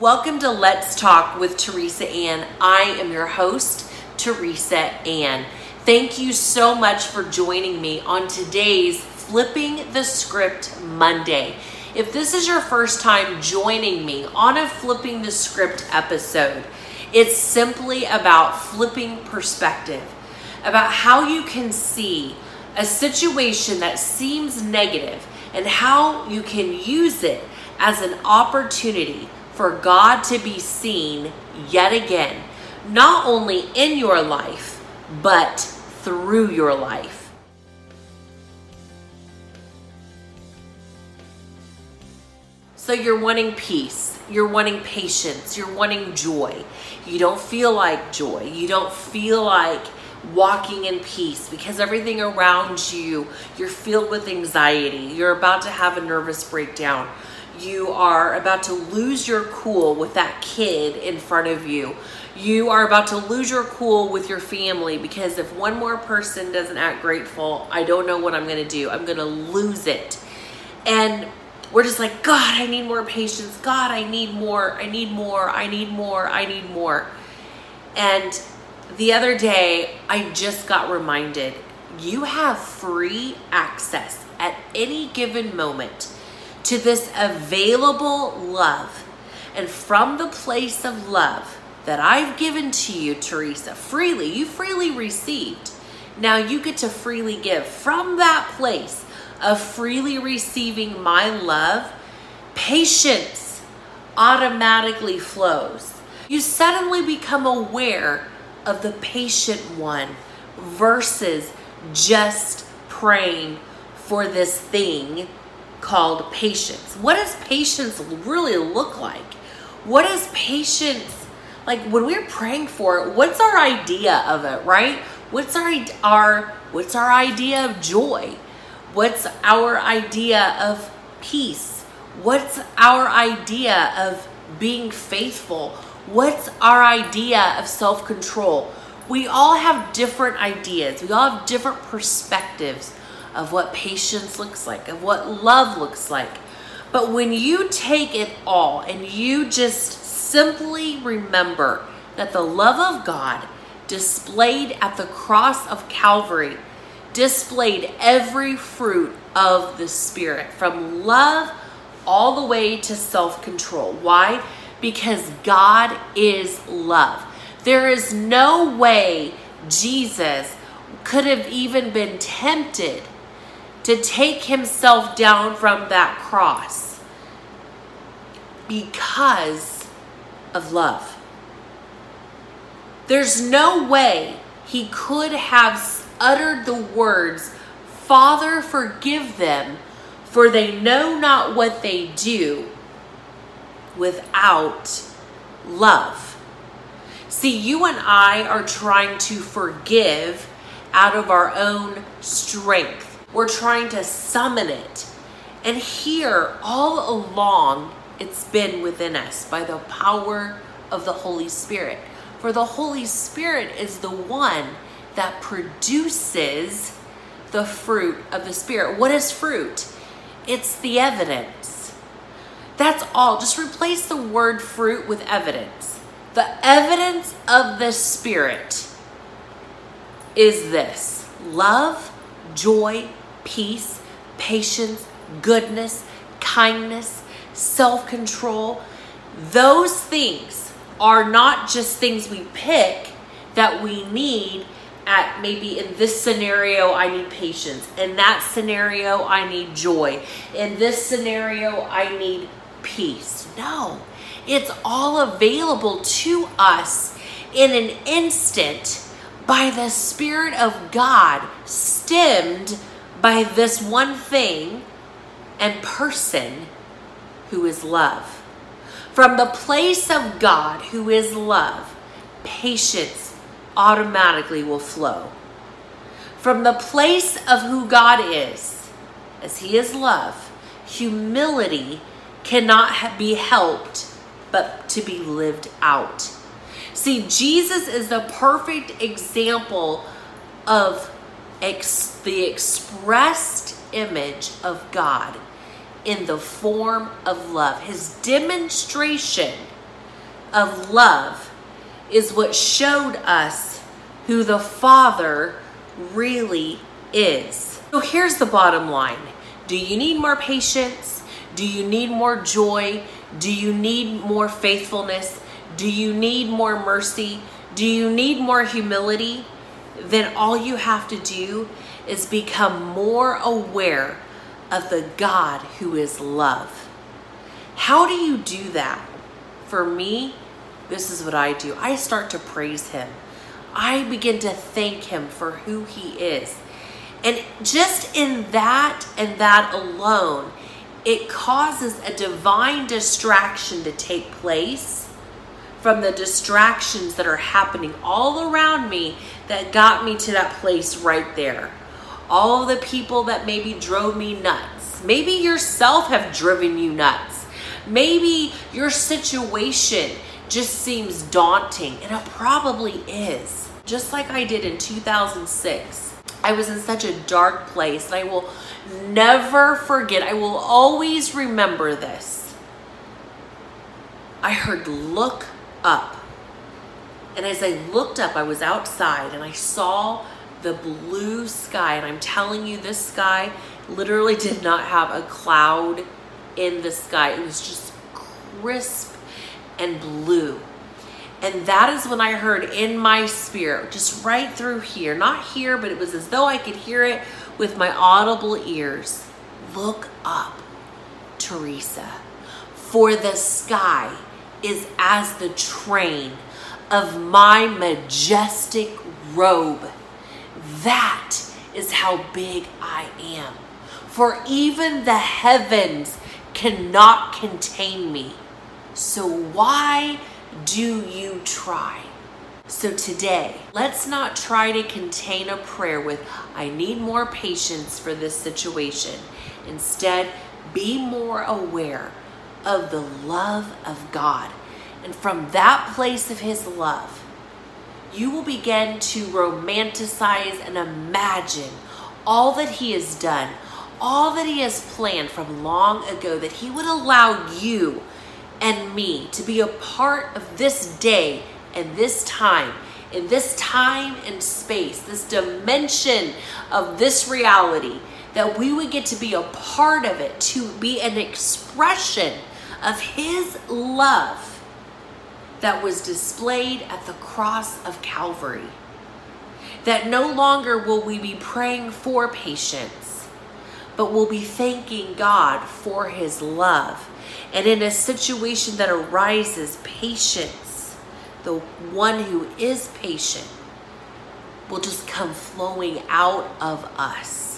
Welcome to Let's Talk with Teresa Ann. I am your host, Teresa Ann. Thank you so much for joining me on today's Flipping the Script Monday. If this is your first time joining me on a Flipping the Script episode, it's simply about flipping perspective, about how you can see a situation that seems negative and how you can use it as an opportunity for God to be seen yet again, not only in your life, but through your life. So you're wanting peace, you're wanting patience, you're wanting joy. You don't feel like joy, you don't feel like walking in peace because everything around you, you're filled with anxiety. You're about to have a nervous breakdown you are about to lose your cool with that kid in front of you. You are about to lose your cool with your family because if one more person doesn't act grateful, I don't know what I'm going to do. I'm going to lose it. And we're just like, God, I need more patience. God, I need more. I need more. I need more. I need more. And the other day, I just got reminded you have free access at any given moment to this available love. And from the place of love that I've given to you, Teresa, freely, you freely received. Now you get to freely give. From that place of freely receiving my love, patience automatically flows. You suddenly become aware of the patient one versus just praying for this thing called patience. What does patience really look like? What is patience like when we're praying for it? What's our idea of it, right? What's our our what's our idea of joy? What's our idea of peace? What's our idea of being faithful? What's our idea of self-control? We all have different ideas. We all have different perspectives of what patience looks like, of what love looks like. But when you take it all and you just simply remember that the love of God displayed at the cross of Calvary displayed every fruit of the Spirit from love all the way to self control. Why? Because God is love. There is no way Jesus could have even been tempted to take himself down from that cross because of love. There's no way he could have uttered the words, Father, forgive them, for they know not what they do, without love. See, you and I are trying to forgive out of our own strength we're trying to summon it. And here, all along, it's been within us by the power of the Holy Spirit. For the Holy Spirit is the one that produces the fruit of the Spirit. What is fruit? It's the evidence. That's all. Just replace the word fruit with evidence. The evidence of the Spirit is this love, joy, peace, patience, goodness, kindness, self control. Those things are not just things we pick that we need at maybe in this scenario I need patience. In that scenario I need joy. In this scenario I need peace. No. It's all available to us in an instant by the spirit of God stemmed by this one thing and person who is love. From the place of God, who is love, patience automatically will flow. From the place of who God is, as He is love, humility cannot be helped but to be lived out. See, Jesus is the perfect example of ex- the expressed image of God in the form of love. His demonstration of love is what showed us who the Father really is. So here's the bottom line Do you need more patience? Do you need more joy? Do you need more faithfulness? Do you need more mercy? Do you need more humility? Then all you have to do is become more aware of the God who is love. How do you do that? For me, this is what I do I start to praise Him. I begin to thank Him for who He is. And just in that and that alone, it causes a divine distraction to take place from the distractions that are happening all around me that got me to that place right there. All the people that maybe drove me nuts. Maybe yourself have driven you nuts. Maybe your situation just seems daunting, and it probably is. Just like I did in 2006. I was in such a dark place, and I will never forget, I will always remember this. I heard, Look up. And as I looked up, I was outside and I saw the blue sky. And I'm telling you, this sky literally did not have a cloud in the sky, it was just crisp and blue. And that is when I heard in my spirit, just right through here, not here, but it was as though I could hear it with my audible ears. Look up, Teresa, for the sky is as the train of my majestic robe. That is how big I am. For even the heavens cannot contain me. So why do you try? So today, let's not try to contain a prayer with, I need more patience for this situation. Instead, be more aware of the love of God. And from that place of His love, you will begin to romanticize and imagine all that He has done, all that He has planned from long ago, that He would allow you and me to be a part of this day and this time, in this time and space, this dimension of this reality, that we would get to be a part of it, to be an expression of His love that was displayed at the cross of Calvary. That no longer will we be praying for patience, but we'll be thanking God for His love. And in a situation that arises, patience, the one who is patient, will just come flowing out of us.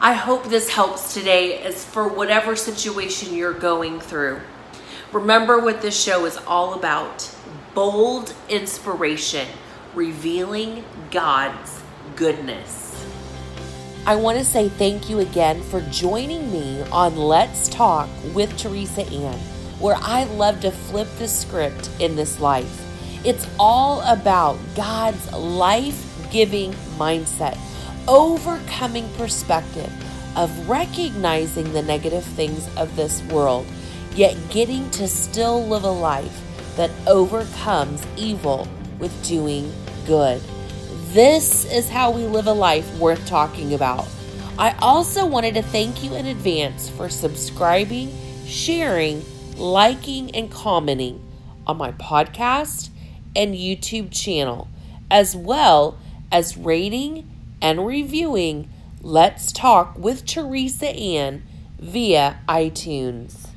I hope this helps today as for whatever situation you're going through. Remember what this show is all about bold inspiration, revealing God's goodness. I want to say thank you again for joining me on Let's Talk with Teresa Ann, where I love to flip the script in this life. It's all about God's life giving mindset overcoming perspective of recognizing the negative things of this world, yet getting to still live a life that overcomes evil with doing good. This is how we live a life worth talking about. I also wanted to thank you in advance for subscribing, sharing, liking, and commenting on my podcast and YouTube channel, as well as rating and reviewing Let's Talk with Teresa Ann via iTunes.